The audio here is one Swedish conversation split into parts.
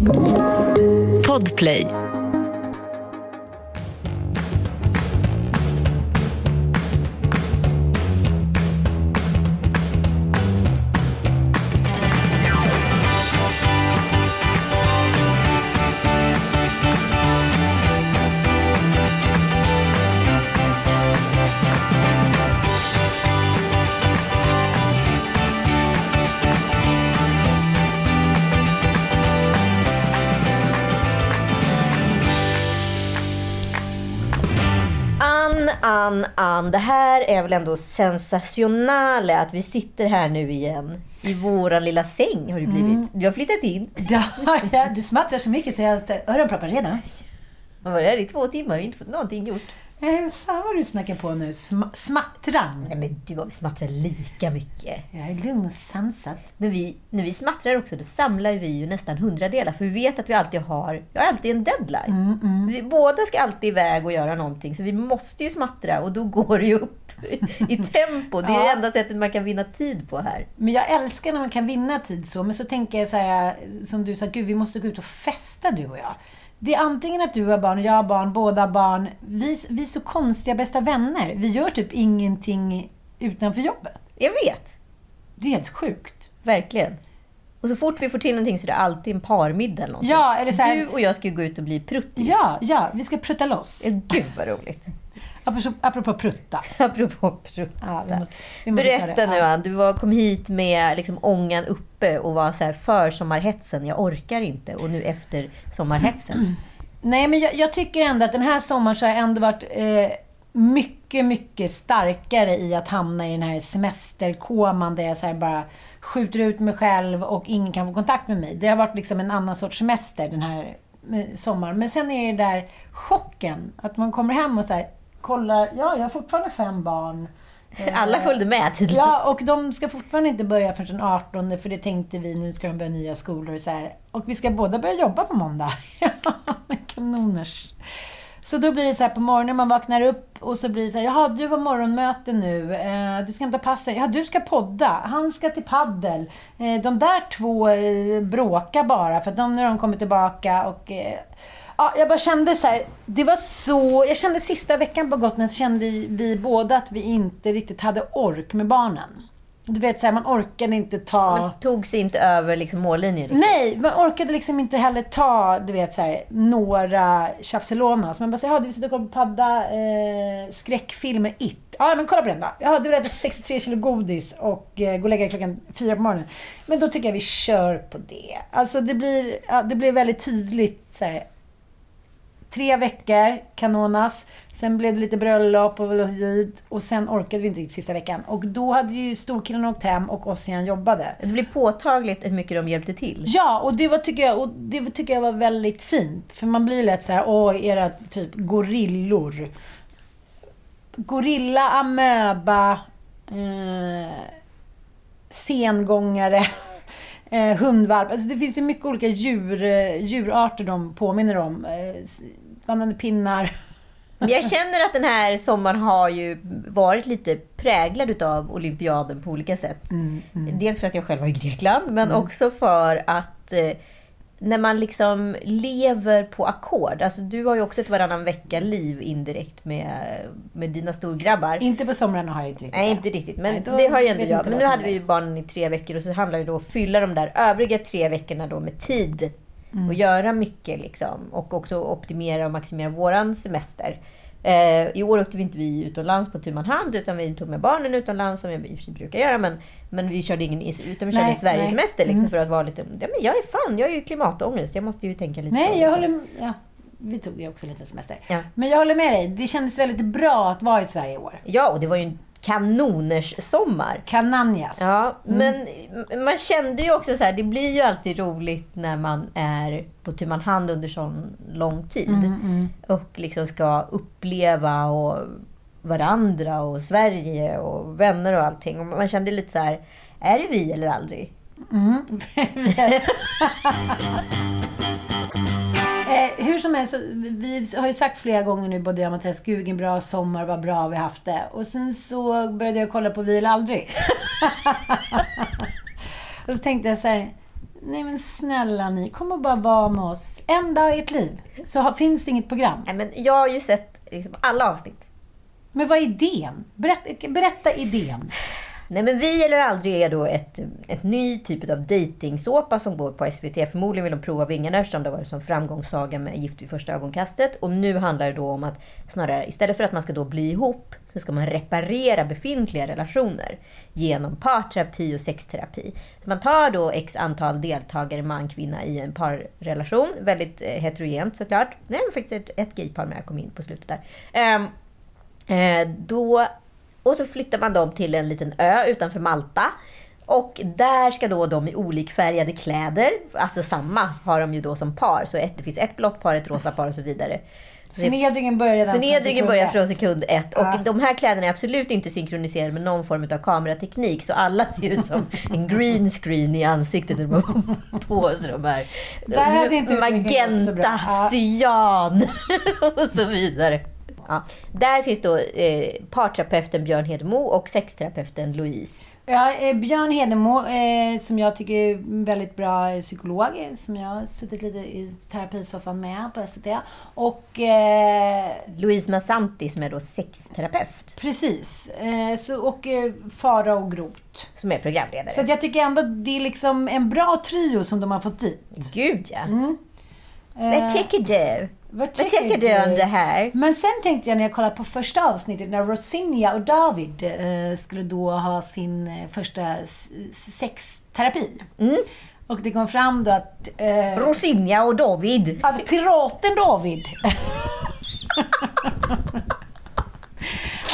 Podplay. Ann, Ann. Det här är väl ändå sensationellt att vi sitter här nu igen. I våran lilla säng har det blivit. Du har flyttat in. Ja, ja, du smattrar så mycket så jag öronproppar redan. Man var här i två timmar och inte fått någonting gjort. Eh, fan vad du snackar på nu. Sm smattran. Nej men du och vi smattrar lika mycket. Jag är lugn och sansad. Men vi, när vi smattrar också, då samlar vi ju nästan hundra delar. För vi vet att vi alltid har, vi har alltid en deadline. Vi båda ska alltid iväg och göra någonting. Så vi måste ju smattra och då går det ju upp i tempo. Det är Ja. det enda sättet man kan vinna tid på här. Men jag älskar när man kan vinna tid så. Men så tänker jag så här, som du sa, gud vi måste gå ut och festa du och jag. Det är antingen att du har barn och jag har barn, båda har barn. Vi, vi är så konstiga bästa vänner. Vi gör typ ingenting utanför jobbet. Jag vet. Det är helt sjukt. Verkligen. Och så fort vi får till någonting så är det alltid en parmiddag eller någonting. Ja, eller så här- Du och jag ska ju gå ut och bli pruttis. Ja, ja, vi ska prutta loss. Gud vad roligt. Apropå, apropå prutta. Apropå prutta. Ja, vi måste- vi måste ta Berätta nu. Ann, du var, kom hit med liksom ångan uppe och var så här för sommarhetsen. Jag orkar inte. Och nu efter sommarhetsen. Nej, men jag, jag tycker ändå att den här sommaren så har jag ändå varit eh, mycket, mycket starkare i att hamna i den här semesterkoman där jag så här bara skjuter ut mig själv och ingen kan få kontakt med mig. Det har varit liksom en annan sorts semester den här eh, sommaren. Men sen är det där chocken. Att man kommer hem och så här, kollar, ja, jag har fortfarande fem barn. Eh, Alla följde med tydligen. Ja, och de ska fortfarande inte börja förrän den 18 för det tänkte vi, nu ska de börja nya skolor och så här. Och vi ska båda börja jobba på måndag. Kanoners. Så då blir det så här på morgonen, man vaknar upp och så blir det så här, jaha du har morgonmöte nu, eh, du ska hämta passen, ja du ska podda, han ska till paddel. Eh, de där två eh, bråkar bara för att de, när de kommer tillbaka och eh, Ja, jag bara kände så här, det var så... Jag kände sista veckan på Gotland så kände vi båda att vi inte riktigt hade ork med barnen. Du vet, så här, man orkade inte ta... Man tog sig inte över liksom mållinjen riktigt. Nej, man orkade liksom inte heller ta, du vet, så här, några Tjafselonas. Man bara säger, ja du sitter och kollar på padda, eh, skräckfilmer, It. Ja, men kolla på den då. Ja, du vill äta 63 kilo godis och eh, gå och lägga dig klockan fyra på morgonen. Men då tycker jag vi kör på det. Alltså det blir, ja, det blir väldigt tydligt så här, Tre veckor, kanonas. Sen blev det lite bröllop och. Och sen orkade vi inte riktigt sista veckan. Och då hade ju storkillen åkt hem och Ossian jobbade. Det blir påtagligt hur mycket de hjälpte till. Ja, och det, var, tycker jag, och det tycker jag var väldigt fint. För man blir lätt så här, åh, era typ gorillor. Gorilla, amöba, eh, sengångare, eh, hundvalp. Alltså det finns ju mycket olika djur, eh, djurarter de påminner om. Eh, vandrande pinnar. Men jag känner att den här sommaren har ju varit lite präglad utav olympiaden på olika sätt. Mm, Dels för att jag själv var i Grekland, men också för att eh, när man liksom lever på ackord. Alltså du har ju också ett varannan vecka-liv indirekt med, med dina storgrabbar. Inte på somrarna har jag inte riktigt Nej, inte riktigt. Men Nej, det har ju ändå jag. Men nu hade vi ju barnen i tre veckor och så handlar det då om att fylla de där övriga tre veckorna då med tid. Mm. Och göra mycket liksom. Och också optimera och maximera våran semester. Eh, I år åkte vi inte vi utomlands på tu man hand utan vi tog med barnen utomlands som vi i och för sig brukar göra. Men, men vi körde ingen utan vi körde Nej, i Sverige nej. semester liksom, Mm. för att vara lite... Ja, men jag är fan, jag är ju klimatångest. Jag måste ju tänka lite så. Nej, jag liksom. håller. Ja, vi tog ju också lite semester. Ja. Men jag håller med dig. Det kändes väldigt bra att vara i Sverige i år. Ja, och det var ju en kanoners sommar. Kananjas. Ja, men man kände ju också så här, det blir ju alltid roligt när man är på tu man hand under sån lång tid. Och liksom ska uppleva och varandra och Sverige och vänner och allting. Och man kände lite så här, är det vi eller aldrig? Eh, hur som helst, vi har ju sagt flera gånger nu, både jag och Mattias, gud vilken bra sommar, vad bra vi haft det. Och sen så började jag kolla på Vi eller aldrig. och så tänkte jag så här, nej men snälla ni, kom och bara vara med oss en dag i ert liv. Så finns det inget program. Nej, men jag har ju sett liksom alla avsnitt. Men vad är idén? Berätta, berätta idén. Nej men Vi eller aldrig är då ett, ett ny typ av dejtingsåpa som går på SVT. Förmodligen vill de prova vingarna eftersom det har varit som framgångssaga med Gift vid första ögonkastet. Och nu handlar det då om att snarare istället för att man ska då bli ihop så ska man reparera befintliga relationer genom parterapi och sexterapi. Så man tar då x antal deltagare, man, kvinna, i en parrelation. Väldigt eh, heterogent såklart. Nej, var faktiskt ett, ett gaypar med kom in på slutet där. Um, Eh, då, och så flyttar man dem till en liten ö utanför Malta. Och där ska då de i olikfärgade kläder, alltså samma har de ju då som par. Så ett, det finns ett blått par, ett rosa par och så vidare. Förnedringen börjar redan från Förnedringen sekund börjar från sekund ett. Och Ja. de här kläderna är absolut inte synkroniserade med någon form av kamerateknik. Så alla ser ut som en green screen i ansiktet när de har på sig de här. Där hade inte bra. Magenta, cyan och så vidare. Ja. Där finns då eh, parterapeuten Björn Hedemo och sexterapeuten Louise. Ja, eh, Björn Hedemo, eh, som jag tycker är en väldigt bra eh, psykolog, eh, som jag har suttit lite i terapisoffan med på SVT. Och eh, Louise Massanti som är då sexterapeut. precis, så, och eh, Fara och Groth. Som är programledare. Så jag tycker ändå det är liksom en bra trio som de har fått dit. Gud ja. Mm. Vad tycker du? Vad Vad tycker du om det här? Men sen tänkte jag när jag kollade på första avsnittet när Rosinja och David eh, skulle då ha sin eh, första sexterapi. Mm. Och det kom fram då att, eh, Rosinja och David. att piraten David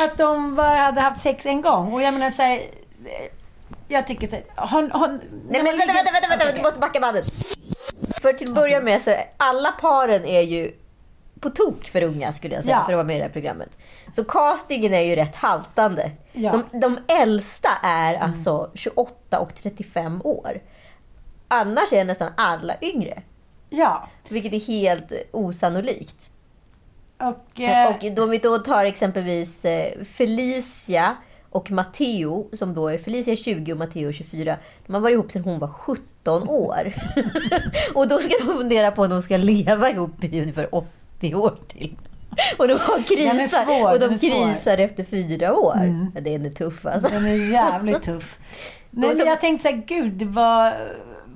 att de bara hade haft sex en gång. Och jag menar så här, eh, jag tycker så här, hon, hon, Nej men vänta, ligger- vänta, vänta, vänta, du måste backa bandet. För till att börja med så alla paren är ju på tok för unga skulle jag säga Ja. för att vara med i det här programmet. Så castingen är ju rätt haltande. Ja. De, de äldsta är alltså 28 och 35 år. Annars är nästan alla yngre. Ja. Vilket är helt osannolikt. Och, eh, Och om vi då tar exempelvis eh, Felicia och Matteo, som då är Felicia är 20 och Matteo är 24. De har varit ihop sedan hon var 17 år. och då ska de fundera på om de ska leva ihop i ungefär 80 år till. Och de krisar, svår, och de. Mm. krisar efter fyra år. Ja, den är tuff alltså. Den är jävligt tuff. Men jag tänkte så här, gud, vad,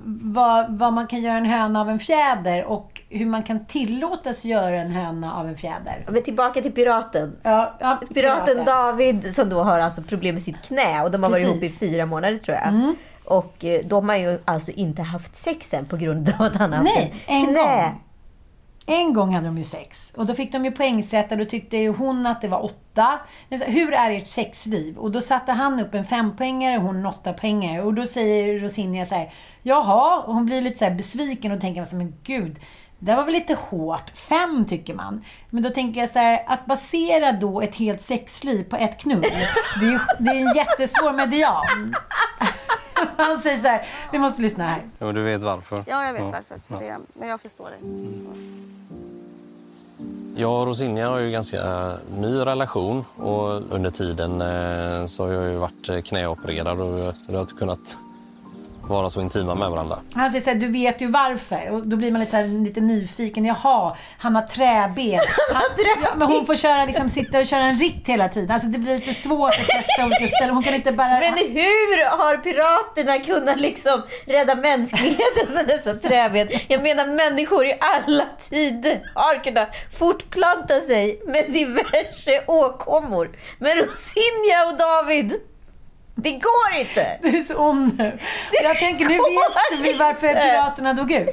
vad, vad man kan göra en höna av en fjäder och hur man kan tillåtas göra en höna av en fjäder. Men tillbaka till piraten. Ja, ja, Piraten David som då har alltså problem med sitt knä och de har varit ihop i Precis. fyra månader tror jag. Och eh, de har ju alltså inte haft sex än på grund av att han har haft Nej, en knä. gång. En gång hade de ju sex. Och då fick de ju poängsätta. Då tyckte ju hon att det var åtta. Hur är ert sexliv? Och då satte han upp en fempoängare och hon en åttapoängare. Och då säger Rosinja så här. Jaha. Och hon blir lite så besviken och tänker men gud. Det var väl lite hårt. Fem tycker man. Men då tänker jag så här, att basera då ett helt sexliv på ett knull. Det är, ju- det är en jättesvår median. Han säger så här, vi måste lyssna här. Ja, men du vet varför? Ja, jag vet varför. Så det, men jag förstår det. Jag och Rosinja har ju en ganska ny relation och under tiden eh, så har jag ju varit eh, knäopererad och jag har inte kunnat vara så intima med varandra. Han säger såhär, du vet ju varför. Och då blir man lite, här, lite nyfiken. Jaha, han har träben. Han. Ja, men hon får köra, liksom, sitta och köra en ritt hela tiden. Alltså det blir lite svårt att testa olika ställen. Hon kan inte bara... Men hur har piraterna kunnat liksom rädda mänskligheten med dessa träben? Jag menar människor i alla tider har kunnat fortplanta sig med diverse åkommor. Men Rosinja och David, det går inte! Du är så ond nu. Jag tänker, nu vet vi varför inte. piraterna dog ut.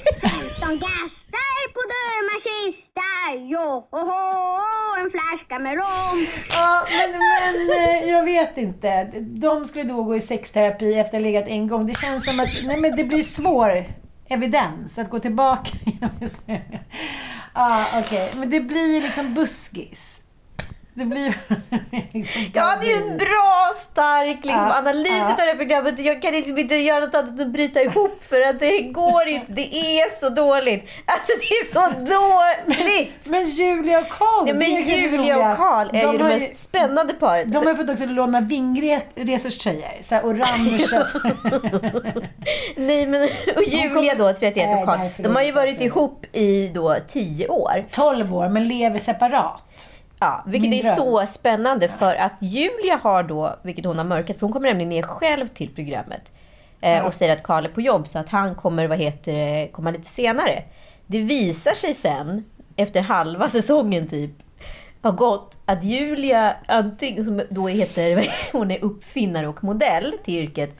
Som gastar på döma kistar, jo, ho, ho, en flaska med rom. Ja, men, men eh, jag vet inte. De skulle då gå i sexterapi efter att ha legat en gång. Det känns som att nej, men det blir svår evidens att gå tillbaka. Ja, okej. Men det blir liksom buskis. Det blir liksom Ja, det är ju en bra, stark liksom, Ja, analys ja. av det här programmet. Jag kan liksom inte göra något annat än att bryta ihop för att det går inte. Det är så dåligt. Alltså det är så dåligt! Men Julia och Karl, Ja, men ju Julia och Karl är De ju det mest spännande paret. De har ju fått också låna vingresors tröjor. Såhär orangea. Nej, men och Julia då, 31 Nej, och Karl. De har ju varit ihop i då 10 år. 12 år, men lever separat. Ja, vilket Min är dröm. så spännande för att Julia har då, vilket hon har mörkat, för hon kommer nämligen ner själv till programmet. Eh, och säger att Karl är på jobb så att han kommer, vad heter det, komma lite senare. Det visar sig sen, efter halva säsongen typ, har gått att Julia, antingen som då heter, hon är uppfinnare och modell till yrket,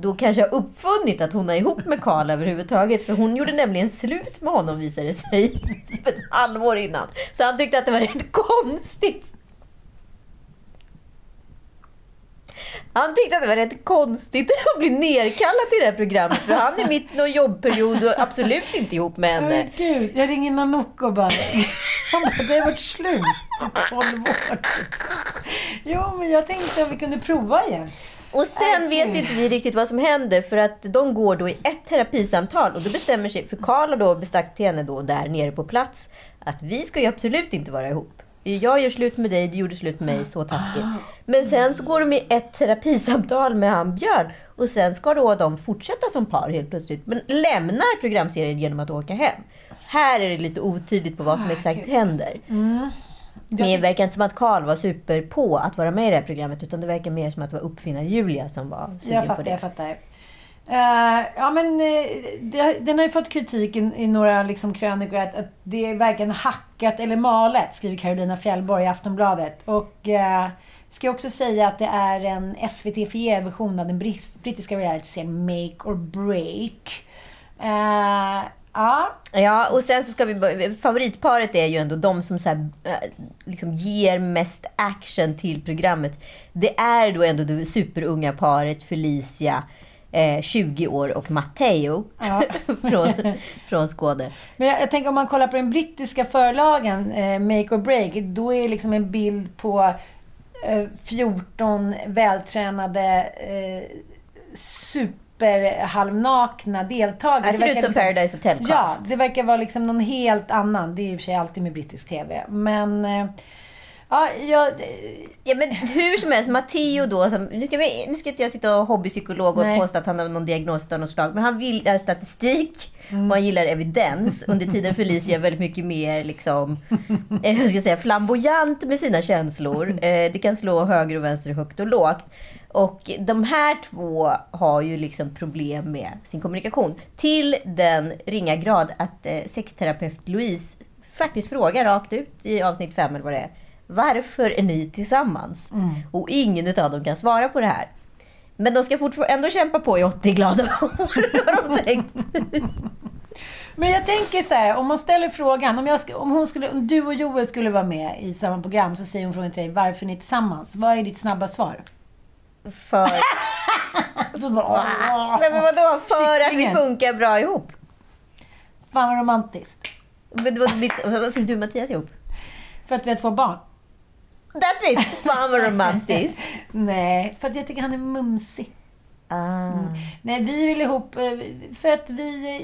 då kanske har uppfunnit att hon är ihop med Karl överhuvudtaget. För hon gjorde nämligen slut med honom visade det sig. Typ ett halvår innan. Så han tyckte att det var rätt konstigt. Han tyckte att det var rätt konstigt att bli nerkallad till det här programmet. För han är mitt i någon jobbperiod och absolut inte ihop med henne. Oh, gud, jag ringer Nanook och bara... Han bara, det har varit slut på 12 år. Jo, men jag tänkte att vi kunde prova igen. Och sen vet inte vi riktigt vad som händer för att de går då i ett terapisamtal och då bestämmer sig, för Karl har då besagt till henne då där nere på plats att vi ska ju absolut inte vara ihop. Jag gör slut med dig, du gjorde slut med mig, så taskigt. Men sen så går de i ett terapisamtal med han Björn och sen ska då de fortsätta som par helt plötsligt. Men lämnar programserien genom att åka hem. Här är det lite otydligt på vad som exakt händer. Men det verkar inte som att Karl var super på att vara med i det här programmet utan det verkar mer som att det var uppfinnar-Julia som var sugen Jag på fattar, det. jag fattar. Eh, ja, men eh, det, den har ju fått kritik i, i några liksom, krönikor att, att det är varken hackat eller malet, skriver Carolina Fjällborg i Aftonbladet. Och eh, ska också säga att det är en SVT-fierad version av den brittiska realityserien Make or Break. Eh, ja, Ja, och sen så ska vi... börja- Favoritparet är ju ändå de som så här, eh, liksom ger mest action till programmet. Det är då ändå det superunga paret Felicia, eh, 20 år, och Matteo Ja. från, från Skåne. Men jag, jag tänker om man kollar på den brittiska förlagen, eh, Make or Break, då är det liksom en bild på eh, 14 vältränade eh, superhalvnakna deltagare. Det ser ut som liksom- Paradise Hotel Ja, det verkar vara liksom någon helt annan. Det är i och för sig alltid med brittisk TV. Men... Ja, jag... Ja, men hur som helst, Matteo då, som, nu, ska vi, nu ska inte jag sitta och hobbypsykolog och Nej. påstå att han har någon diagnos av något slag, men han gillar statistik Mm. och han gillar evidens. Under tiden Felicia är väldigt mycket mer liksom, eh, jag ska säga, flamboyant med sina känslor. Eh, det kan slå höger och vänster, högt och lågt. Och de här två har ju liksom problem med sin kommunikation. Till den ringa grad att eh, sexterapeut Louise faktiskt frågar rakt ut i avsnitt fem eller vad det är. Varför är ni tillsammans? Och ingen av dem kan svara på det här. Men de ska fortfarande ändå kämpa på i 80 glada år, har de tänkt. Men jag tänker så här, om man ställer frågan, om, jag om, hon skulle, om du och Joel skulle vara med i samma program, så säger hon frågan till dig, varför är ni tillsammans? Vad är ditt snabba svar? För... Nej men vadå? För att vi Kycklingen. funkar bra ihop. Fan vad romantiskt. Varför är du och Mattias ihop? För att vi har två barn. That's it! Fan vad romantiskt. Nej, för att jag tycker han är mumsig. Ah. Nej, vi vill ihop eh, för att vi...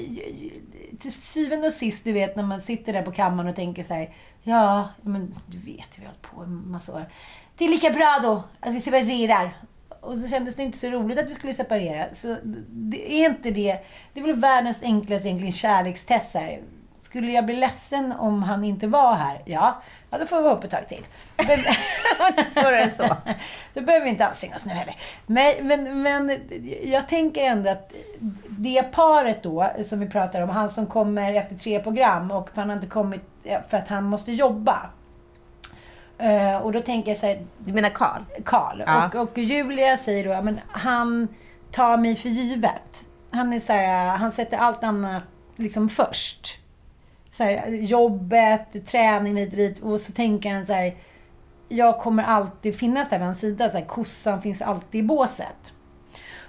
eh, Till syvende och sist, du vet, när man sitter där på kammaren och tänker så här. Ja, men du vet, vi har hållit på en massa år. Det är lika bra då att vi separerar. Och så kändes det inte så roligt att vi skulle separera. Så det är inte det. Det är väl världens enklaste egentligen kärlekstest här. Skulle jag bli ledsen om han inte var här? Ja, ja då får vi vara uppe ett tag till. Svårare än så. Då behöver vi inte anstränga oss nu heller. Nej, men, men jag tänker ändå att det paret då, som vi pratar om, han som kommer efter tre program och han har inte kommit för att han måste jobba. Eh, och då tänker jag så här, Du menar Karl? Karl. Ja. Och, och Julia säger då, men han tar mig för givet. Han är så här, han sätter allt annat liksom först. Så här, jobbet, träning och dit. Och så tänker han så här, jag kommer alltid finnas där vid hans sida. Så här, kossan finns alltid i båset.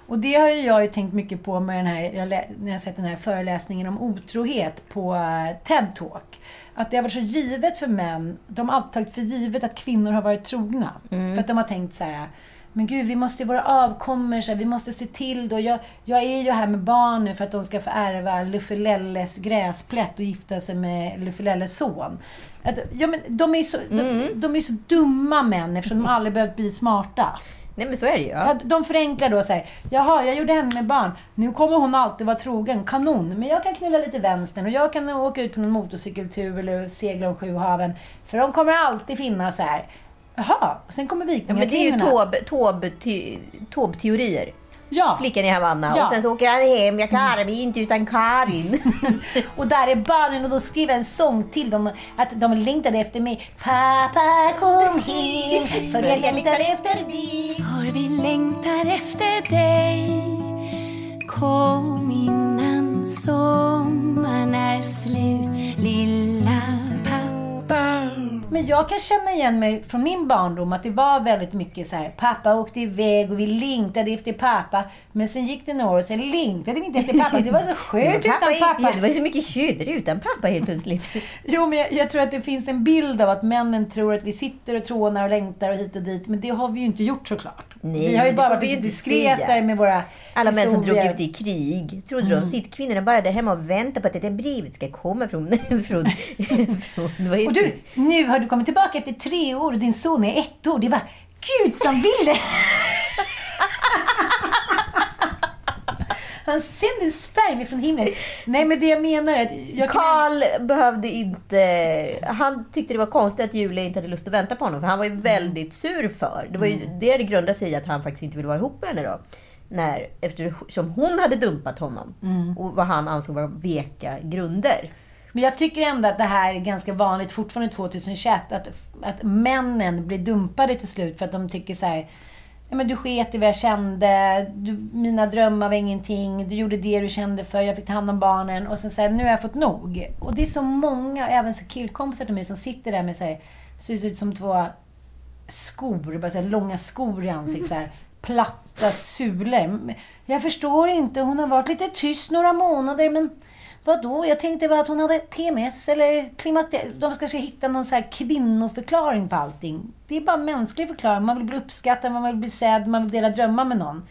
Och det har ju jag ju tänkt mycket på med den här, jag när jag sett den här föreläsningen om otrohet på eh, TED Talk. Att det har varit så givet för män, de har alltid tagit för givet att kvinnor har varit trogna. För att de har tänkt så här, men gud vi måste ju vara avkommor, så här, vi måste se till då. Jag, jag är ju här med barn nu för att de ska få ärva Luffilelles gräsplätt och gifta sig med Luffilelles son. Att, ja, men de, är ju så, de, de är så dumma män eftersom de aldrig behövt bli smarta. Nej men så är det ju. Ja. Ja, de förenklar då så här. Jaha, jag gjorde henne med barn. Nu kommer hon alltid vara trogen. Kanon. Men jag kan knulla lite vänstern och jag kan åka ut på någon motorcykeltur eller segla om sju haven. För de kommer alltid finnas här. Jaha, och sen kommer Ja, men det är ju vikingakvinnorna. Taube- Taube- te- Taube-teorier. Ja. Flickan i Havanna. Ja. Och sen så åker han hem. Jag klarar mig inte utan Karin. Och där är barnen och då skriver en sång till dem att de längtade efter mig. Pappa kom hem för jag längtar efter dig. För vi längtar efter dig Kom innan sommaren är slut Men jag kan känna igen mig från min barndom att det var väldigt mycket så här. Pappa åkte iväg och vi längtade efter pappa. Men sen gick det några år och sen längtade vi inte efter pappa. Det var så skönt utan Pappa. Ja, det var så mycket tjur utan pappa helt plötsligt. Jo, men jag, jag tror att det finns en bild av att männen tror att vi sitter och trånar och längtar och hit och dit. Men det har vi ju inte gjort såklart. Nej, vi har ju bara varit lite säga. med våra Alla män som drog ut i krig. Trodde de sitter kvinnorna bara där hemma och väntar på att det där brevet ska komma från... från, från Och du, nu har du kommit tillbaka efter tre år och din son är ett år. Det var Gud som ville! Han sände en spermie från himlen. Nej, men det jag menar är att... Jag kan- Karl behövde inte... Han tyckte det var konstigt att Julia inte hade lust att vänta på honom. För han var ju väldigt sur för. Det var ju det det grundade sig i att han faktiskt inte ville vara ihop med henne då. När, eftersom hon hade dumpat honom. Och vad han ansåg vara veka grunder. Men jag tycker ändå att det här är ganska vanligt fortfarande 2021. Att, att männen blir dumpade till slut för att de tycker så här. Ja, men du sket i vad jag kände. Du, mina drömmar var ingenting. Du gjorde det du kände för. Jag fick ta hand om barnen. Och sen säger nu har jag fått nog. Och det är så många, även så killkompisar till mig, som sitter där med så här, ser ut som två skor. Bara så här, långa skor i ansiktet. Så här, platta sulor. Jag förstår inte. Hon har varit lite tyst några månader, men Vadå? Jag tänkte bara att hon hade PMS eller klimater. De ska kanske hitta någon så här kvinnoförklaring på allting. Det är bara en mänsklig förklaring. Man vill bli uppskattad, man vill bli sedd, man vill dela drömmar med någon.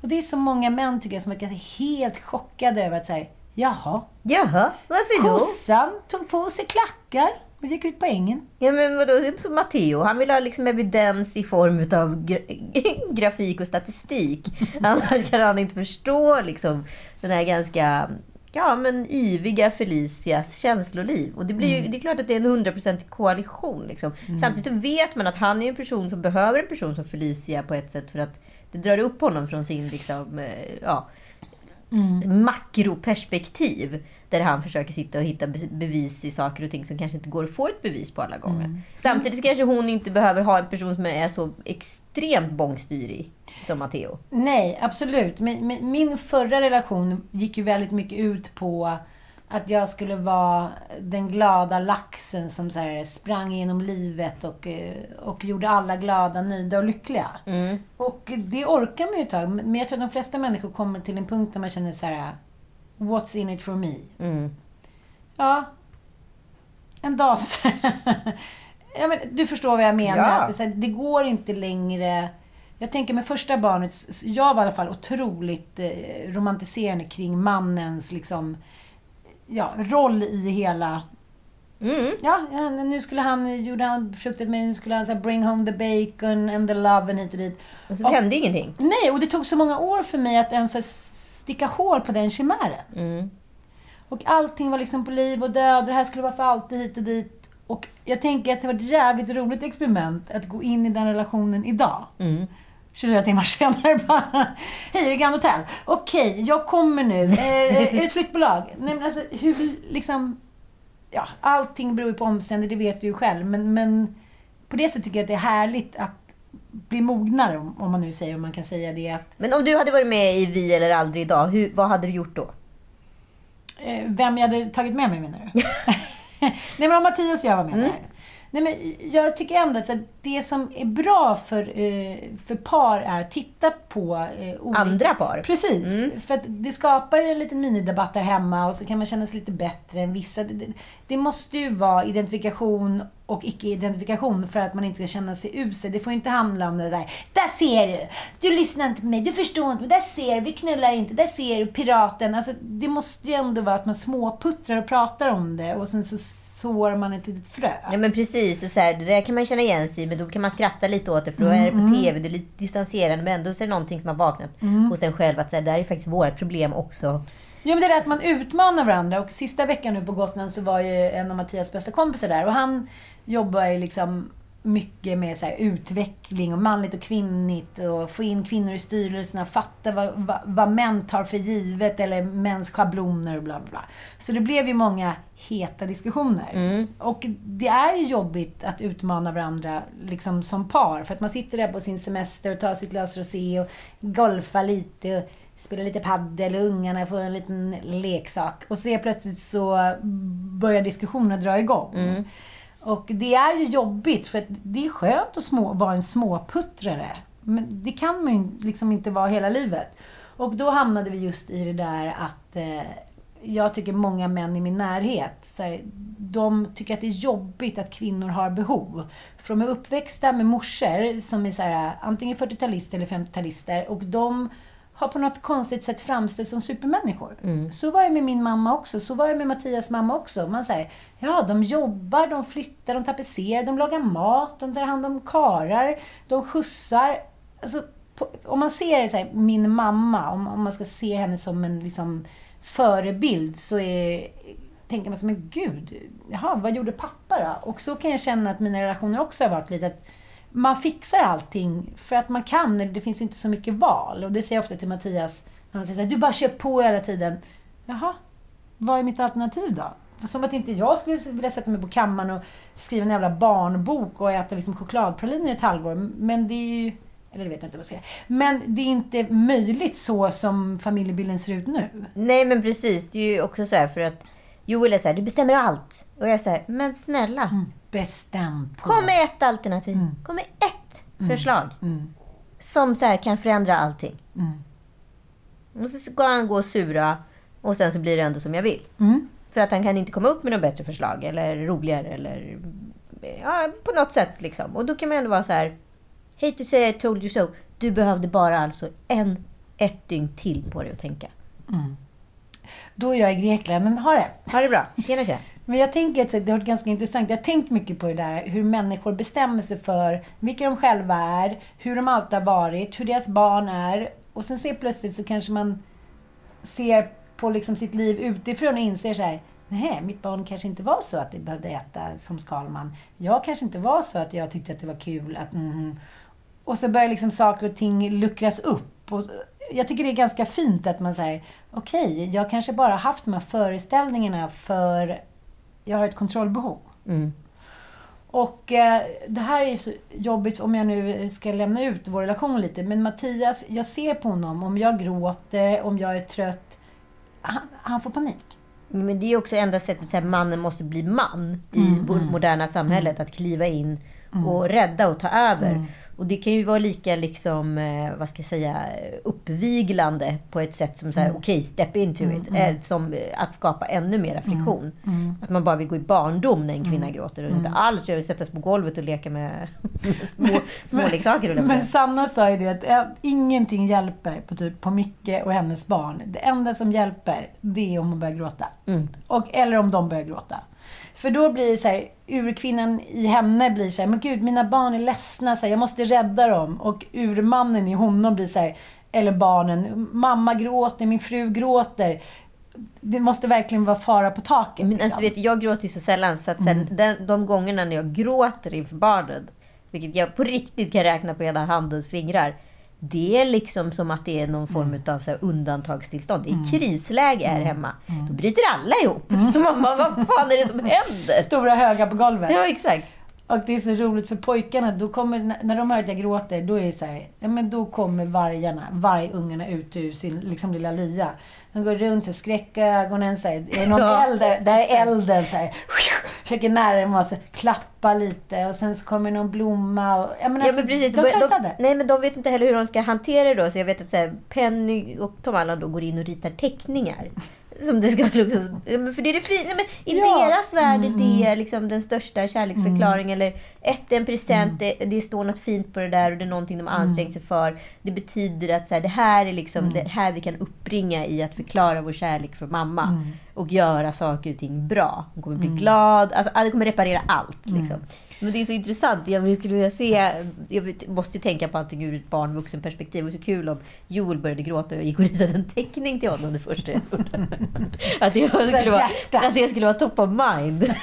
Och det är så många män tycker jag som är helt chockade över att säga jaha, Jaha, varför då? kossan tog på sig klackar och gick ut på ängen. Ja men vadå, det är som Matteo. Han vill ha liksom evidens i form av gra- grafik och statistik. Annars kan han inte förstå liksom den här ganska ja, men yviga Felicias känsloliv. Och det, blir ju, det är klart att det är en hundraprocentig koalition. Liksom. Samtidigt så vet man att han är en person som behöver en person som Felicia på ett sätt för att det drar upp honom från sin liksom, eh, ja, makroperspektiv. Där han försöker sitta och hitta be- bevis i saker och ting som kanske inte går att få ett bevis på alla gånger. Samtidigt så kanske hon inte behöver ha en person som är så extremt bångstyrig som Matteo. Nej, absolut. Men, men min förra relation gick ju väldigt mycket ut på att jag skulle vara den glada laxen som så här sprang genom livet och, eh, och gjorde alla glada, nöjda och lyckliga. Och det orkar man ju ett tag. Men jag tror att de flesta människor kommer till en punkt där man känner så här What's in it for me? Mm. Ja, en dag så- ja, men Du förstår vad jag menar. Ja. Att det, här, det går inte längre... Jag tänker med första barnet, jag var i alla fall otroligt eh, romantiserande kring mannens liksom, ja, roll i hela Ja, ja, nu skulle han, gjorde han fruktat med, nu skulle han här, bring home the bacon and the love and hit och dit. Och så hände ingenting. Nej, och det tog så många år för mig att ens sticka hål på den chimären. Mm. Och allting var liksom på liv och död. Det här skulle vara för alltid hit och dit. Och jag tänker att det var ett jävligt roligt experiment att gå in i den relationen idag. Mm. 24 timmar senare bara, hej är Grand Hotel? Okej, jag kommer nu. Eh, är det ett flyttbolag? Nej men alltså hur liksom, ja allting beror ju på omständigheter, det vet du ju själv. Men, men på det sättet tycker jag att det är härligt att bli mognare, om, man nu säger, om man kan säga det. Att, Men om du hade varit med i Vi eller aldrig idag, hur, vad hade du gjort då? eh, vem jag hade tagit med mig menar du? Nej men om Mattias och jag var med där. Nej, men jag tycker ändå att det som är bra för, eh, för par är att titta på eh, olika... Andra par? Precis. För att det skapar ju en liten minidebatt där hemma och så kan man känna sig lite bättre än vissa. Det, det, det måste ju vara identifikation och icke-identifikation för att man inte ska känna sig usel. Det får inte handla om det där. Där ser du! Du lyssnar inte på mig, du förstår inte mig. Där ser du, vi knullar inte. Där ser du piraten. Alltså, det måste ju ändå vara att man småputtrar och pratar om det och sen så sår man ett litet frö. Ja men precis, och så här, det där kan man känna igen sig i, men då kan man skratta lite åt det för då är det på TV, det är lite distanserande men ändå så är det någonting som har vaknat hos en själv att så här, det här är faktiskt vårt problem också. Ja, men det är att man utmanar varandra. Och sista veckan nu på Gotland så var ju en av Mattias bästa kompisar där. Och han jobbar ju liksom mycket med så här utveckling och manligt och kvinnligt och få in kvinnor i styrelserna, fatta vad, vad, vad män tar för givet eller mäns schabloner och bla bla bla. Så det blev ju många heta diskussioner. Och det är ju jobbigt att utmana varandra liksom som par. För att man sitter där på sin semester och tar sitt glas rosé och golfar lite och spelar lite paddel och ungarna får en liten leksak. Och så är plötsligt så börjar diskussionerna dra igång. Och det är ju jobbigt för att det är skönt att små, vara en småputtrare. Men det kan man ju liksom inte vara hela livet. Och då hamnade vi just i det där att eh, jag tycker många män i min närhet, så här, de tycker att det är jobbigt att kvinnor har behov. För de är uppväxta med morsor som är så här, antingen 40-talister eller 50-talister och de har på något konstigt sätt framställts som supermänniskor. Så var det med min mamma också. Så var det med Mattias mamma också. Man säger, ja, de jobbar, de flyttar, de tapetserar, de lagar mat, de tar hand om karar, de skjutsar. Alltså, på, om man ser så här, min mamma, om, om man ska se henne som en liksom, förebild, så är, tänker man så men gud, jaha, vad gjorde pappa då? Och så kan jag känna att mina relationer också har varit lite att man fixar allting för att man kan, eller det finns inte så mycket val. Och det säger jag ofta till Mattias, när han säger så här, du bara kör på hela tiden. Jaha, vad är mitt alternativ då? Som att inte jag skulle vilja sätta mig på kammaren och skriva en jävla barnbok och äta liksom chokladpraliner i ett halvår. Men det är ju... Eller det vet jag inte vad jag ska säga. Men det är inte möjligt så som familjebilden ser ut nu. Nej men precis, det är ju också så här för att Joel är så här, du bestämmer allt. Och jag är så här, men snälla. Bestäm på... Kom med ett alternativ. Kom med ett förslag. Som så här kan förändra allting. Och så ska han gå och sura och sen så blir det ändå som jag vill. För att han kan inte komma upp med något bättre förslag eller roligare eller ja, på något sätt liksom. Och då kan man ändå vara så här. Hate to say I told you so. Du behövde bara alltså en, ett dygn till på dig att tänka. Då är jag i Grekland, men ha det. Ha det bra. Tjena tjena. Men jag tänker att det har varit ganska intressant. Jag har tänkt mycket på det där hur människor bestämmer sig för vilka de själva är, hur de alltid har varit, hur deras barn är. Och sen ser plötsligt så kanske man ser på liksom sitt liv utifrån och inser så här, nej, mitt barn kanske inte var så att det behövde äta som Skalman. Jag kanske inte var så att jag tyckte att det var kul att mhm. Och så börjar liksom saker och ting luckras upp. Och jag tycker det är ganska fint att man säger, okej, jag kanske bara haft de här föreställningarna för jag har ett kontrollbehov. Och eh, det här är så jobbigt om jag nu ska lämna ut vår relation lite. Men Mattias, jag ser på honom, om jag gråter, om jag är trött, han, han får panik. Men det är också enda sättet att mannen måste bli man i vårt moderna samhället. Att kliva in och rädda och ta över. Och det kan ju vara lika liksom, eh, vad ska jag säga, uppviglande på ett sätt som så här, okej, step into it. Eh, Som eh, att skapa ännu mera friktion. Att man bara vill gå i barndom när en kvinna gråter. Och inte alls vill sätta sig på golvet och leka med, med små, jag på att Men säga. Sanna sa ju det att ingenting hjälper på, typ, på Micke och hennes barn. Det enda som hjälper, det är om hon börjar gråta. Och, eller om de börjar gråta. För då blir det så här, urkvinnan i henne blir så här, men gud, mina barn är ledsna, så här, jag måste rädda dem. Och urmannen i honom blir så här, eller barnen, mamma gråter, min fru gråter. Det måste verkligen vara fara på taket. Men alltså, liksom. vet, jag gråter ju så sällan, så att sen, den, de gångerna när jag gråter inför barnen, vilket jag på riktigt kan räkna på ena handens fingrar, det är liksom som att det är någon form av så undantagstillstånd. Det är krisläge här hemma. Då bryter alla ihop. Man bara, vad fan är det som händer? Stora höga på golvet. Ja, exakt. Och det är så roligt för pojkarna, då kommer, när de hör att jag gråter, då är det så här, ja men då kommer vargarna, vargungarna ut ur sin liksom lilla lya. De går runt så skräckögonen, så här, är det någon Ja, eld där? Där är elden så här. Försöker närma sig, klappa lite och sen så kommer någon blomma. Och, ja, men Ja, alltså, men precis. de De, kan de, nej, men de vet inte heller hur de ska hantera det då. Så jag vet att så här, Penny och Tom Allan då går in och ritar teckningar. Som det ska ja, men för det är det fina. Men I Ja. deras värld är det liksom den största kärleksförklaringen. Eller ett en present, det, det står något fint på det där och det är någonting de har ansträngt sig för. Det betyder att så här, det här är liksom det här vi kan uppbringa i att förklara vår kärlek för mamma. Och göra saker och ting bra. Hon kommer bli glad. Alltså, det kommer reparera allt. Liksom. Men det är så intressant. Jag skulle vilja se... Jag måste ju tänka på allting ur ett barn vuxen perspektiv. Det var så kul om Joel började gråta och jag gick och ritade en teckning till honom det första jag gjorde. Att det, skulle vara, att det skulle vara top of mind.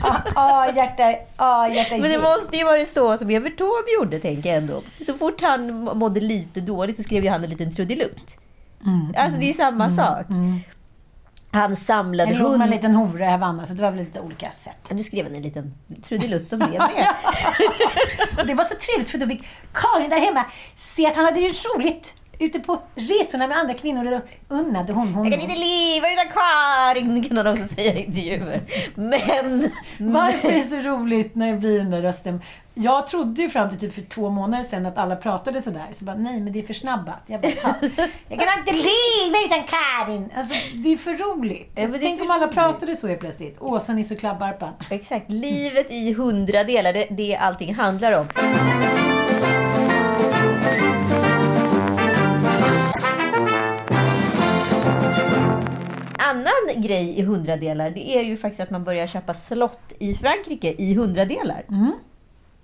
Ja, ah, hjärta, ah, hjärta. Men det måste ju vara så som Evert Taube gjorde, tänker jag ändå. Så fort han mådde lite dåligt så skrev ju han en liten trudelutt. Alltså det är ju samma sak. Han samlade låg med hund... en liten Vanna, så det var väl lite olika sätt. Ja, Du skrev en liten trudelutt om det med. Och det var så trevligt för då fick Karin där hemma se att han hade det roligt ute på resorna med andra kvinnor. Och då unnade hon honom. Jag kan inte leva utan Karin, kan han också säga i intervjuer. Men... Varför är det så roligt när det blir den där rösten? Jag trodde ju fram till typ för två månader sedan att alla pratade sådär. Så bara, nej men det är för snabbat. Jag bara, "Ja, jag kan inte leva utan Karin! Alltså, det är för roligt. Ja, är Tänk om alla roligt. pratade så helt plötsligt. Åsa, Nisse och Klabbarpan. Exakt. Livet i hundra delar, det, det allting handlar om. Annan grej i hundradelar, det är ju faktiskt att man börjar köpa slott i Frankrike i hundradelar.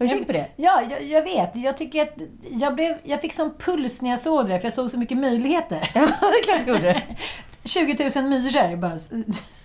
Har du tänkt på det? Ja, jag, jag vet. Jag tycker att jag, blev, jag fick sån puls när jag såg det för jag såg så mycket möjligheter. Ja, det är klart du gjorde. 20 000 myror bara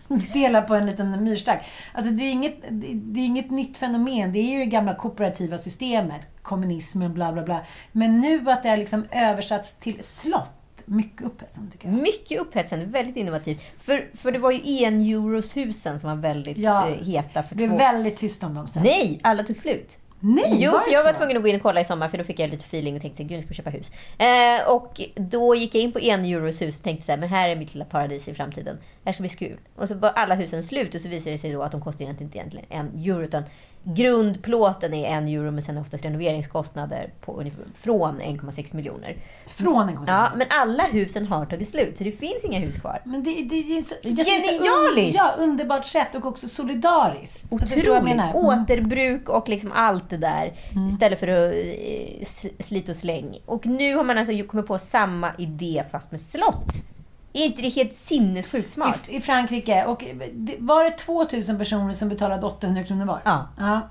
dela på en liten myrstack. Alltså det är, inget, det är inget nytt fenomen. Det är ju det gamla kooperativa systemet, kommunismen, bla bla bla. Men nu att det är liksom översatts till slott, mycket upphetsande tycker jag. Mycket upphetsande, väldigt innovativt. För, för det var ju en euros husen som var väldigt Ja, eh, heta för Det är två... väldigt tyst om dem sen. Nej, alla tog slut. Nej, Jo, för jag var tvungen att gå in och kolla i sommar för då fick jag lite feeling och tänkte att gud, jag ska köpa hus. Eh, och då gick jag in på en euros hus och tänkte så här, men här är mitt lilla paradis i framtiden. Här ska bli kul. Och så var alla husen slut och så visade det sig då att de kostar egentligen inte egentligen en euro utan grundplåten är en euro men sen oftast renoveringskostnader på från 1,6 miljoner. Från en Ja, men alla husen har tagit slut så det finns inga hus kvar. Men det, det, det är så, jag Genialiskt! Ja, underbart sätt och också solidariskt. Jag Otroligt! menar? Mm. Återbruk och liksom allt det där. Istället för att eh, slit och släng. Och nu har man alltså kommit på samma idé fast med slott. Är inte det helt sinnessjukt smart? I, I Frankrike. Och var det 2000 personer som betalade 800 kronor var? Ja. ja.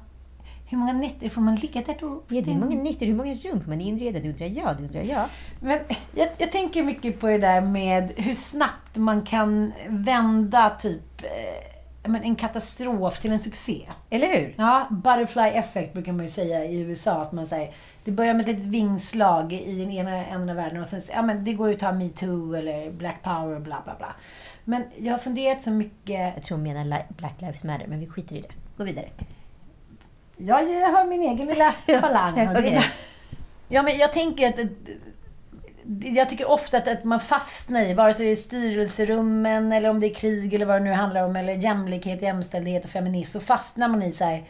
Hur många nätter får man ligga där då? Ja, det är många nätter, hur många rum får man inreda? Det undrar jag, det undrar jag. Men jag, jag tänker mycket på det där med hur snabbt man kan vända typ eh, men en katastrof till en succé. Eller hur? Ja, butterfly effect brukar man ju säga i USA. Att man säger, det börjar med ett litet vingslag i den ena änden av världen och sen ja, men det går ju att ta metoo eller black power bla bla bla. Men jag har funderat så mycket. Jag tror hon menar Black Lives Matter, men vi skiter i det. Gå vidare. Ja, jag har min egen lilla falang. och Okej. Ja, men jag tänker att... Jag tycker ofta att, att man fastnar i, vare sig det är styrelserummen eller om det är krig eller vad det nu handlar om, eller jämlikhet, jämställdhet och feminism, så fastnar man i så här,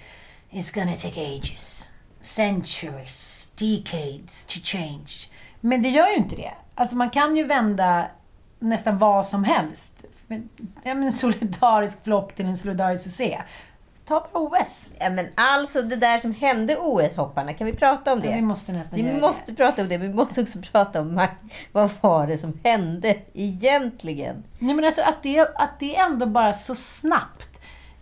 It's gonna take ages, centuries, decades to change. Men det gör ju inte det. Alltså man kan ju vända nästan vad som helst. Ja, men en solidarisk flopp till en solidarisk succé. Ta bara OS. Ja, men alltså det där som hände OS-hopparna, kan vi prata om det? Ja, vi måste nästan Vi måste prata om det, men vi måste också prata om vad var det som hände egentligen? Nej, men alltså att det, att det ändå bara så snabbt.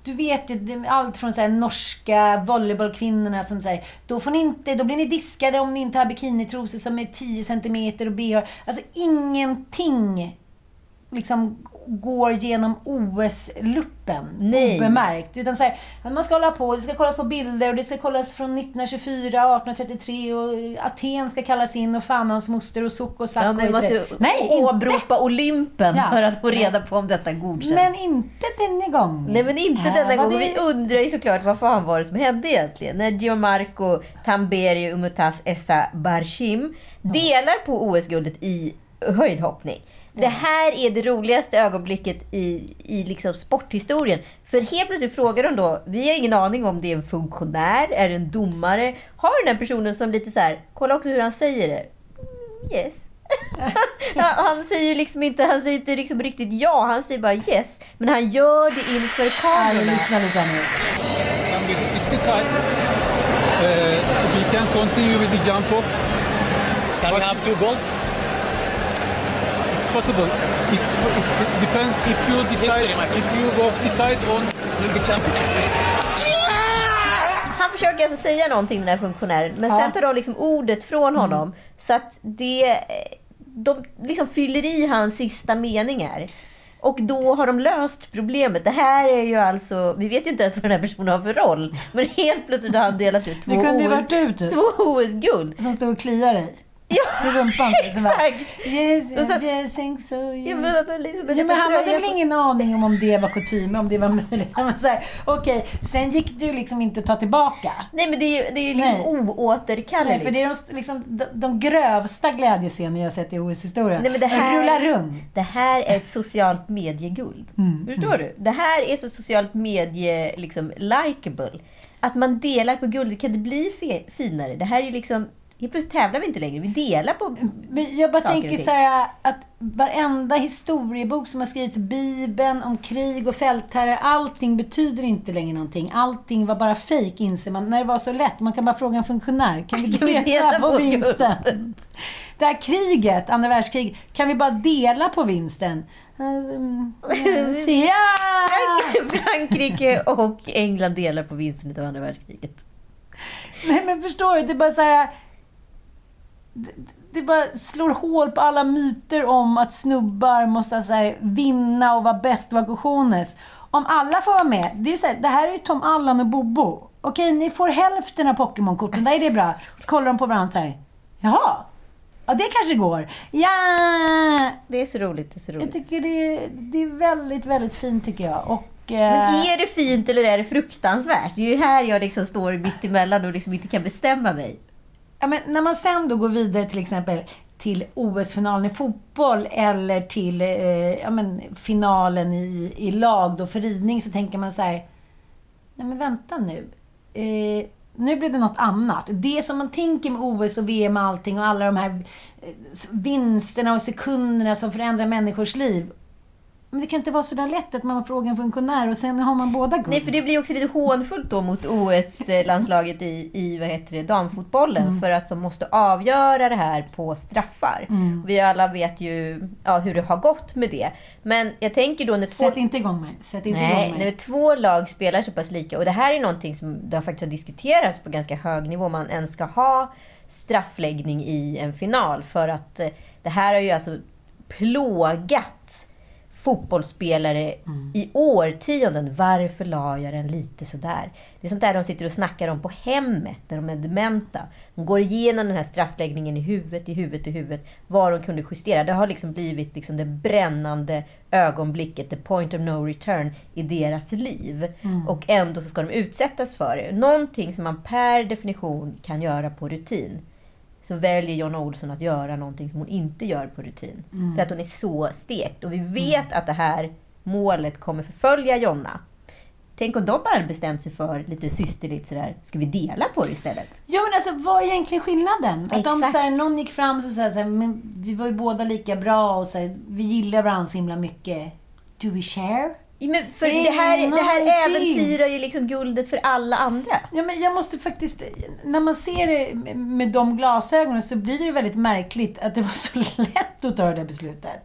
du vet ju, det- allt från så här norska volleybollkvinnorna som säger då får ni inte, då blir ni diskade om ni inte har bikinitrosor som är 10 cm och bh. Alltså ingenting liksom går genom OS-luppen obemärkt. Utan så här, man ska hålla på, det ska kollas på bilder och det ska kollas från 1924, 1833 och Aten ska kallas in och fan hans moster och Suck och Sack Ja, vi måste Nej, åberopa Olympen Ja. för att få reda på om detta godkänns. Men inte denna gång. Nej men inte Här denna gång. Det- Vi undrar ju såklart vad fan var det som hände egentligen. När Gianmarco Tamberi Umutas Essa Barshim delar på OS-guldet i höjdhoppning. Det här är det roligaste ögonblicket i, i liksom sporthistorien. För helt plötsligt frågar de då, vi har ingen aning om det är en funktionär, är det en domare? Har den här personen som lite så här, kolla också hur han säger det. Mm, yes. han, säger liksom inte, han säger inte liksom riktigt ja, han säger bara yes. Men han gör det inför kamerorna. lyssna lite nu. Uh, we can continue with the jump off. Can we have two gold? Possible. It, it depends if you decide if you both decide on the champion. Han försöker alltså säga någonting den här funktionären, men Ja. sen tar de liksom ordet från honom. Så att det, de liksom fyller i hans sista meningar. Och då har de löst problemet. Det här är ju alltså, vi vet ju inte ens vad den här personen har för roll. Men helt plötsligt har han delat ut två OS, du, typ. OS-guld. Som stod och kliar dig. Ja, I rumpan. Exakt! Yes, Och så- yes, think so, yes. Ja, men, Ja, han hade väl ingen aning om om det var kutym, om det var möjligt. Han var så här, Okej, sen gick det ju liksom inte att ta tillbaka. Nej men det är ju det är liksom Nej. oåterkalleligt. Nej, för det är de, liksom, de, de grövsta glädjescener jag sett i OS-historien. Nej, men det De här- rullar runt. Det här är ett socialt medieguld. Mm, Förstår du? Det här är så socialt medie liksom. Att man delar på guld, kan det bli finare? Det här är ju liksom... Helt plötsligt tävlar vi inte längre, vi delar på... Men jag bara saker tänker så här att varenda historiebok som har skrivits, Bibeln, om krig och fältherrar, allting betyder inte längre någonting. Allting var bara fejk inser man, när det var så lätt. Man kan bara fråga en funktionär, kan vi dela, på, på vinsten? guldet? Det här kriget, andra världskriget, kan vi bara dela på vinsten? Mm, ja! Frank- Frankrike och England delar på vinsten av andra världskriget. Nej men förstår du? Det är bara så här... Det, det bara slår hål på alla myter om att snubbar måste så här, vinna och vara bäst och vara. Om alla får vara med. Det, är så här, det här är ju Tom Allan och Bobo. Okej, ni får hälften av Pokémon-korten. Där är det bra. Så kollar de på varandra så här. Jaha. Ja, det kanske går. Ja! Det är så roligt, det är så Jag roligt. tycker det, det är väldigt, väldigt fint tycker jag. Och, eh, Men är det fint eller är det fruktansvärt? Det är ju här jag liksom står mitt emellan och liksom inte kan bestämma mig. Ja, men när man sen då går vidare till exempel till OS-finalen i fotboll eller till eh, ja, men, finalen i, i lag då för ridning så tänker man så här. Nej men vänta nu. Eh, nu blir det något annat. Det som man tänker med OS och VM och allting och alla de här eh, vinsterna och sekunderna som förändrar människors liv. Men det kan inte vara så där lätt att man frågar en funktionär och sen har man båda guld. Nej, för det blir också lite hånfullt då mot OS-landslaget i, i vad heter det, damfotbollen. Mm. För att de måste avgöra det här på straffar. Mm. Vi alla vet ju ja, hur det har gått med det. Men jag tänker då när två... Sätt inte igång mig. Sätt inte Nej, igång när mig. två lag spelar så pass lika. Och det här är någonting som det har faktiskt har diskuterats på ganska hög nivå. Man ens ska ha straffläggning i en final. För att eh, det här har ju alltså plågat fotbollsspelare i årtionden. Varför la jag den lite sådär? Det är sånt där de sitter och snackar om på hemmet när de är dementa. De går igenom den här straffläggningen i huvudet, i huvudet, i huvudet. Vad de kunde justera. Det har liksom blivit liksom det brännande ögonblicket, the point of no return i deras liv. Och ändå så ska de utsättas för det. Någonting som man per definition kan göra på rutin så väljer Jonna Olsson att göra någonting som hon inte gör på rutin. För att hon är så stekt. Och vi vet att det här målet kommer förfölja Jonna. Tänk om de bara hade bestämt sig för lite systerligt sådär, ska vi dela på det istället? Ja men alltså vad är egentligen skillnaden? Att Exakt. så här, någon gick fram och sa men vi var ju båda lika bra och så här, vi gillar varandra så himla mycket. Do we share? Men för Det är det här, det här äventyrar ju liksom guldet för alla andra. Ja men jag måste faktiskt, när man ser det med- med de glasögonen så blir det väldigt märkligt att det var så lätt att ta det beslutet.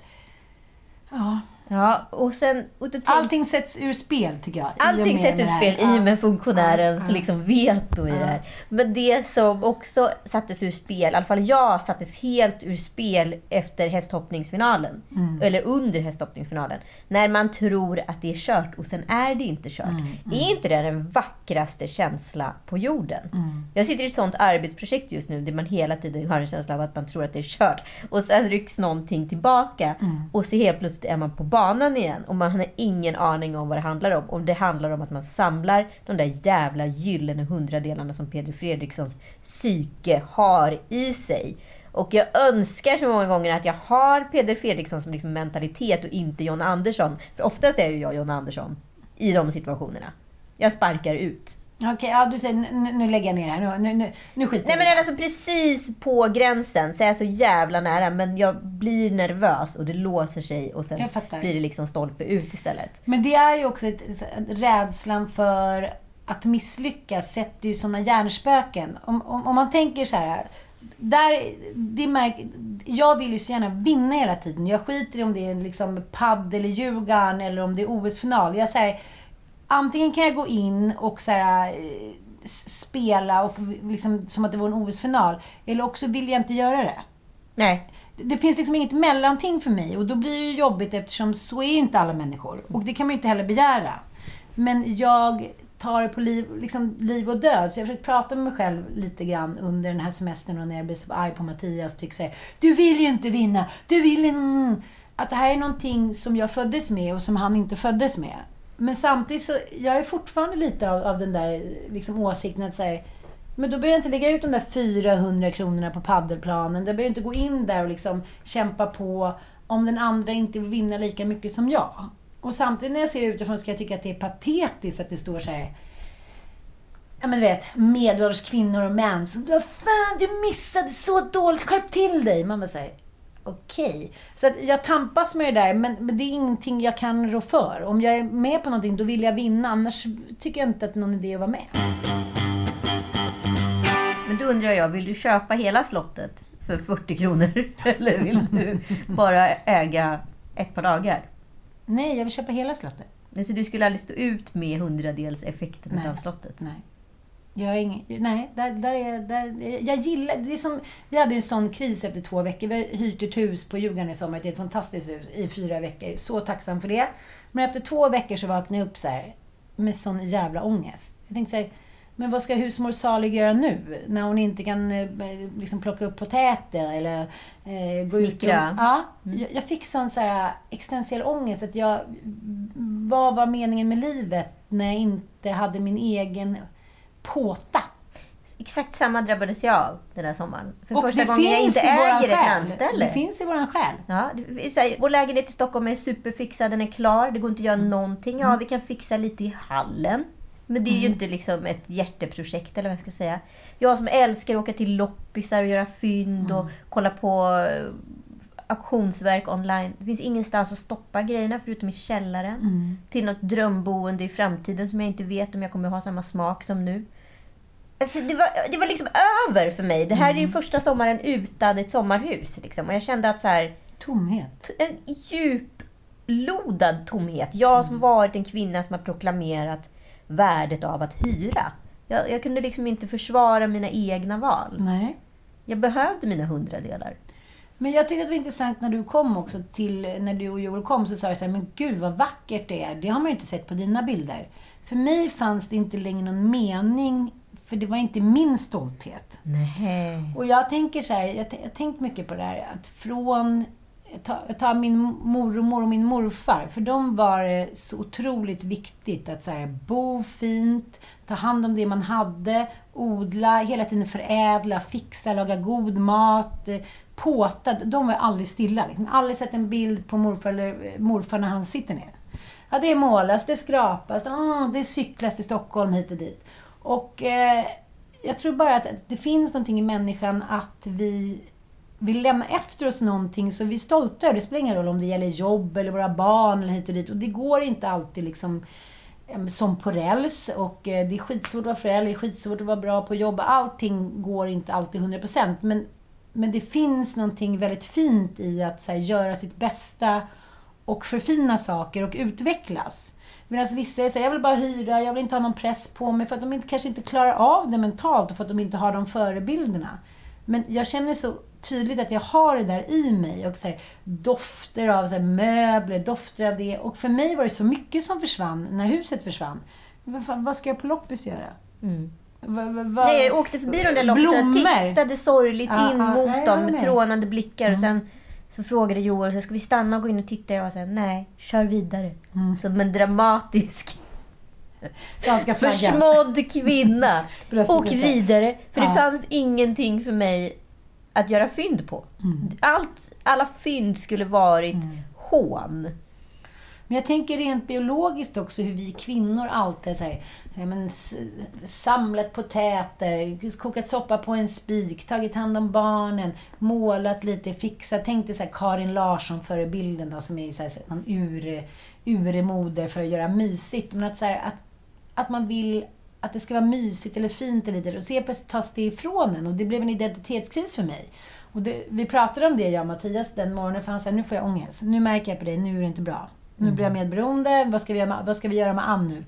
Ja, Ja, och sen... Och tänk- Allting sätts ur spel, tycker jag. Allting sätts ur spel i och Ja. med funktionärens Ja. liksom veto i det här. Men det som också sattes ur spel, i alla fall jag sattes helt ur spel efter hästhoppningsfinalen. Mm. Eller under hästhoppningsfinalen. När man tror att det är kört och sen är det inte kört. Mm, Är inte det den vackraste känsla på jorden? Mm. Jag sitter i ett sånt arbetsprojekt just nu där man hela tiden har en känsla av att man tror att det är kört. Och sen rycks någonting tillbaka Mm. och så helt plötsligt är man på banan igen. Och man har ingen aning om vad det handlar om. Om det handlar om att man samlar de där jävla gyllene hundradelarna som Peder Fredrikssons psyke har i sig. Och jag önskar så många gånger att jag har Peder Fredriksson som liksom mentalitet och inte John Andersson. För oftast är ju jag John Andersson i de situationerna. Jag sparkar ut. Okej, ja, du säger nu, nu lägger jag ner här. Nu, nu, nu, skiter Nej men alltså precis på gränsen så är jag så jävla nära. Men jag blir nervös och det låser sig och sen blir det liksom stolpe ut istället. Men det är ju också ett, rädslan för att misslyckas sätter ju sådana hjärnspöken. Om, om, om man tänker så här. Där, det märk, jag vill ju så gärna vinna hela tiden. Jag skiter i om det är liksom paddel i Djurgården eller om det är OS-final. Jag säger Antingen kan jag gå in och så här, eh, spela och liksom, som att det var en OS-final. Eller också vill jag inte göra det. Nej. Det finns liksom inget mellanting för mig och då blir det jobbigt eftersom så är ju inte alla människor. Och det kan man ju inte heller begära. Men jag tar det på liv, liksom liv och död. Så jag försöker prata med mig själv lite grann under den här semestern och när jag blir så arg på Mattias och tycker så här, Du vill ju inte vinna! Du vill inte... Att det här är någonting som jag föddes med och som han inte föddes med. Men samtidigt så, jag är fortfarande lite av, av den där liksom, åsikten att säga men då behöver jag inte lägga ut de där 400 kronorna på paddelplanen. Då behöver jag inte gå in där och liksom kämpa på om den andra inte vill vinna lika mycket som jag. Och samtidigt när jag ser det utifrån ska jag tycka att det är patetiskt att det står så här Ja men du vet, medelålders kvinnor och män som Vad fan, du missade så dåligt, skärp till dig! Man bara säger Okej. Så att jag tampas med det där, men, det är ingenting jag kan rå för. Om jag är med på någonting, då vill jag vinna. Annars tycker jag inte att det är någon idé att vara med. Men då undrar jag, vill du köpa hela slottet för 40 kronor? Eller vill du bara äga ett par dagar? Nej, jag vill köpa hela slottet. Så du skulle aldrig stå ut med hundradels effekten av slottet? Nej. Jag är ingen, nej, där, där är, där, jag gillar... Det är som, vi hade en sån kris efter två veckor. Vi har hyrt ett hus på Djurgården i sommar. Ett fantastiskt hus i fyra veckor. Så tacksam för det. Men efter två veckor så vaknade jag upp så här, med sån jävla ångest. Jag tänkte så här, men vad ska husmor Salig göra nu? När hon inte kan eh, liksom plocka upp potäter eller eh, gå ut och... Snickra. Ja, jag, jag fick sån så här existentiell ångest. Att jag, vad var meningen med livet när jag inte hade min egen påta? Exakt samma drabbades jag av den här sommaren. För Och första gången jag inte äger ett landställe. Det finns i våran själ. Ja, det här, vår lägenhet i Stockholm är superfixad, den är klar, det går inte att göra Mm. någonting. Ja, vi kan fixa lite i hallen. Men det är ju inte liksom ett hjärteprojekt eller vad jag ska säga. Jag som älskar att åka till loppisar och göra fynd Mm. och kolla på eh, auktionsverk online. Det finns ingenstans att stoppa grejerna förutom i källaren. Mm. Till något drömboende i framtiden som jag inte vet om jag kommer ha samma smak som nu. Alltså, det, var, det var liksom över för mig. Det här Mm. är första sommaren utan ett sommarhus. Liksom. Och jag kände att så här, Tomhet. en djuplodad tomhet. Jag som varit en kvinna som har proklamerat värdet av att hyra. Jag, jag kunde liksom inte försvara mina egna val. Nej. Jag behövde mina hundradelar. Men jag tyckte att det var intressant när du kom också till, när du och Joel kom så sa jag så här, men gud vad vackert det är. Det har man ju inte sett på dina bilder. För mig fanns det inte längre någon mening, för det var inte min stolthet. Nej. Och jag tänker så här, jag har tänkt mycket på det här, att från jag tar min mormor och min morfar, för dem var det så otroligt viktigt att så här, bo fint, ta hand om det man hade, odla, hela tiden förädla, fixa, laga god mat, eh, påta. De var aldrig stilla. Liksom. Aldrig sett en bild på morfar, eller eh, morfar när han sitter ner. Ja, det målas, det skrapas, ah, det cyklas till Stockholm hit och dit. Och eh, jag tror bara att det finns någonting i människan att vi vill lämna efter oss någonting så vi är stolta över. Det spelar ingen roll om det gäller jobb eller våra barn eller hit och dit. Och det går inte alltid liksom eh, som på räls. Och eh, det är skitsvårt att vara förälder, det är skitsvårt att vara bra på jobb. Allting går inte alltid 100%. Men, men det finns någonting väldigt fint i att så här, göra sitt bästa och förfina saker och utvecklas. Medan vissa säger jag vill bara hyra, jag vill inte ha någon press på mig för att de inte, kanske inte klarar av det mentalt och för att de inte har de förebilderna. Men jag känner så tydligt att jag har det där i mig. Och så här, dofter av så här, möbler, dofter av det. Och för mig var det så mycket som försvann när huset försvann. Vad, fan, vad ska jag på loppis göra? Mm. Va, va, va, Nej, jag åkte förbi de där loppisarna och Blommor. tittade sorgligt Ja, in ja, mot är dem med. trånande blickar. Och sen så frågade Joel, så ska vi stanna och gå in och titta? Jag såhär, nej, kör vidare. Som en dramatisk försmådd kvinna. Och vidare. För det Ja. fanns ingenting för mig att göra fynd på. Mm. Allt, alla fynd skulle varit hån. Men jag tänker rent biologiskt också hur vi kvinnor alltid så här, men, samlat potäter, kokat soppa på en spik, tagit hand om barnen, målat lite, fixat. Tänk dig så här Karin Larsson-förebilden då, som är så här, någon ur, urmoder för att göra mysigt. Men att, så här, att, att man vill att det ska vara mysigt eller fint eller lite och så plötsligt tas det ifrån en och det blev en identitetskris för mig. Och det, vi pratade om det, jag och Mattias, den morgonen, för han sa nu får jag ångest. Nu märker jag på dig, nu är det inte bra. Nu blir jag medberoende, vad ska vi göra med, vad ska vi göra med Ann nu?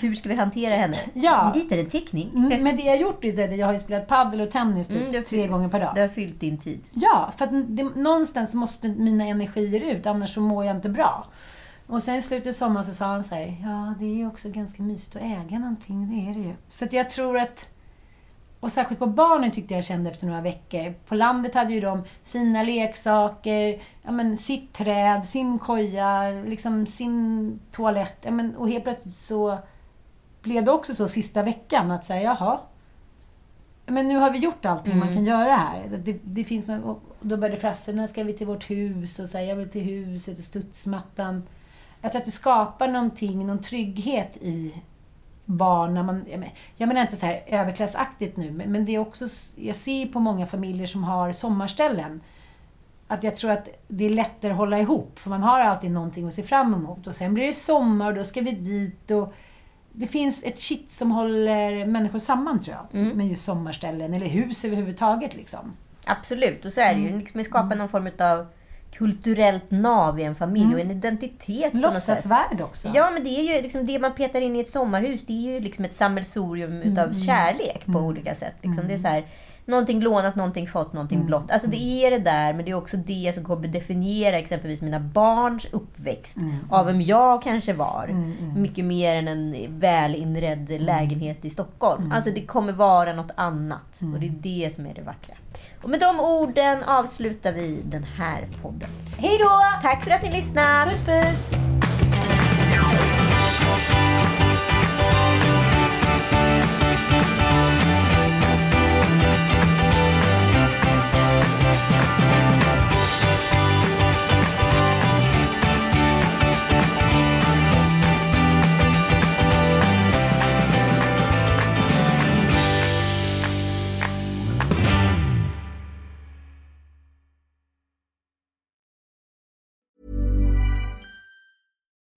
Hur ska vi hantera henne? Ja. Vi ritar en teckning. Mm, Men det jag har gjort är att jag har ju spelat paddel och tennis typ Mm, det tre gånger per dag. Det har fyllt din tid. Ja, för att det, någonstans måste mina energier ut, annars så mår jag inte bra. Och sen i slutet av sommaren så sa han så här, ja det är ju också ganska mysigt att äga någonting, det är det ju. Så att jag tror att, och särskilt på barnen tyckte jag kände efter några veckor. På landet hade ju de sina leksaker, ja men sitt träd, sin koja, liksom sin toalett. Ja, men, och helt plötsligt så blev det också så sista veckan att säga, jaha, men nu har vi gjort allting man kan göra här. Det, det finns något, och då började Frasse, när ska vi till vårt hus? Och så här, jag vill till huset och studsmattan. Jag tror att det skapar någonting, någon trygghet i barn när man... Jag men- jag menar inte så här överklassaktigt nu, men, men det är också... Jag ser på många familjer som har sommarställen att jag tror att det är lättare att hålla ihop, för man har alltid någonting att se fram emot. Och sen blir det sommar och då ska vi dit och det finns ett kitt som håller människor samman tror jag. Med just sommarställen, eller hus överhuvudtaget liksom. Absolut, och så är det ju. Liksom, vi skapar någon form av kulturellt nav i en familj och en identitet något sätt. Låtsasvärld också. Ja, men det är ju liksom det man petar in i ett sommarhus. Det är ju liksom ett sammelsurium utav kärlek på olika sätt. Liksom. Det är så här, någonting lånat, någonting fått, någonting blått. Alltså det är det där, men det är också det som kommer definiera exempelvis mina barns uppväxt. Av vem jag kanske var. Mycket mer än en välinredd lägenhet i Stockholm. Alltså det kommer vara något annat. Och det är det som är det vackra. Och med de orden avslutar vi den här podden. Hej då! Tack för att ni lyssnade! Puss puss!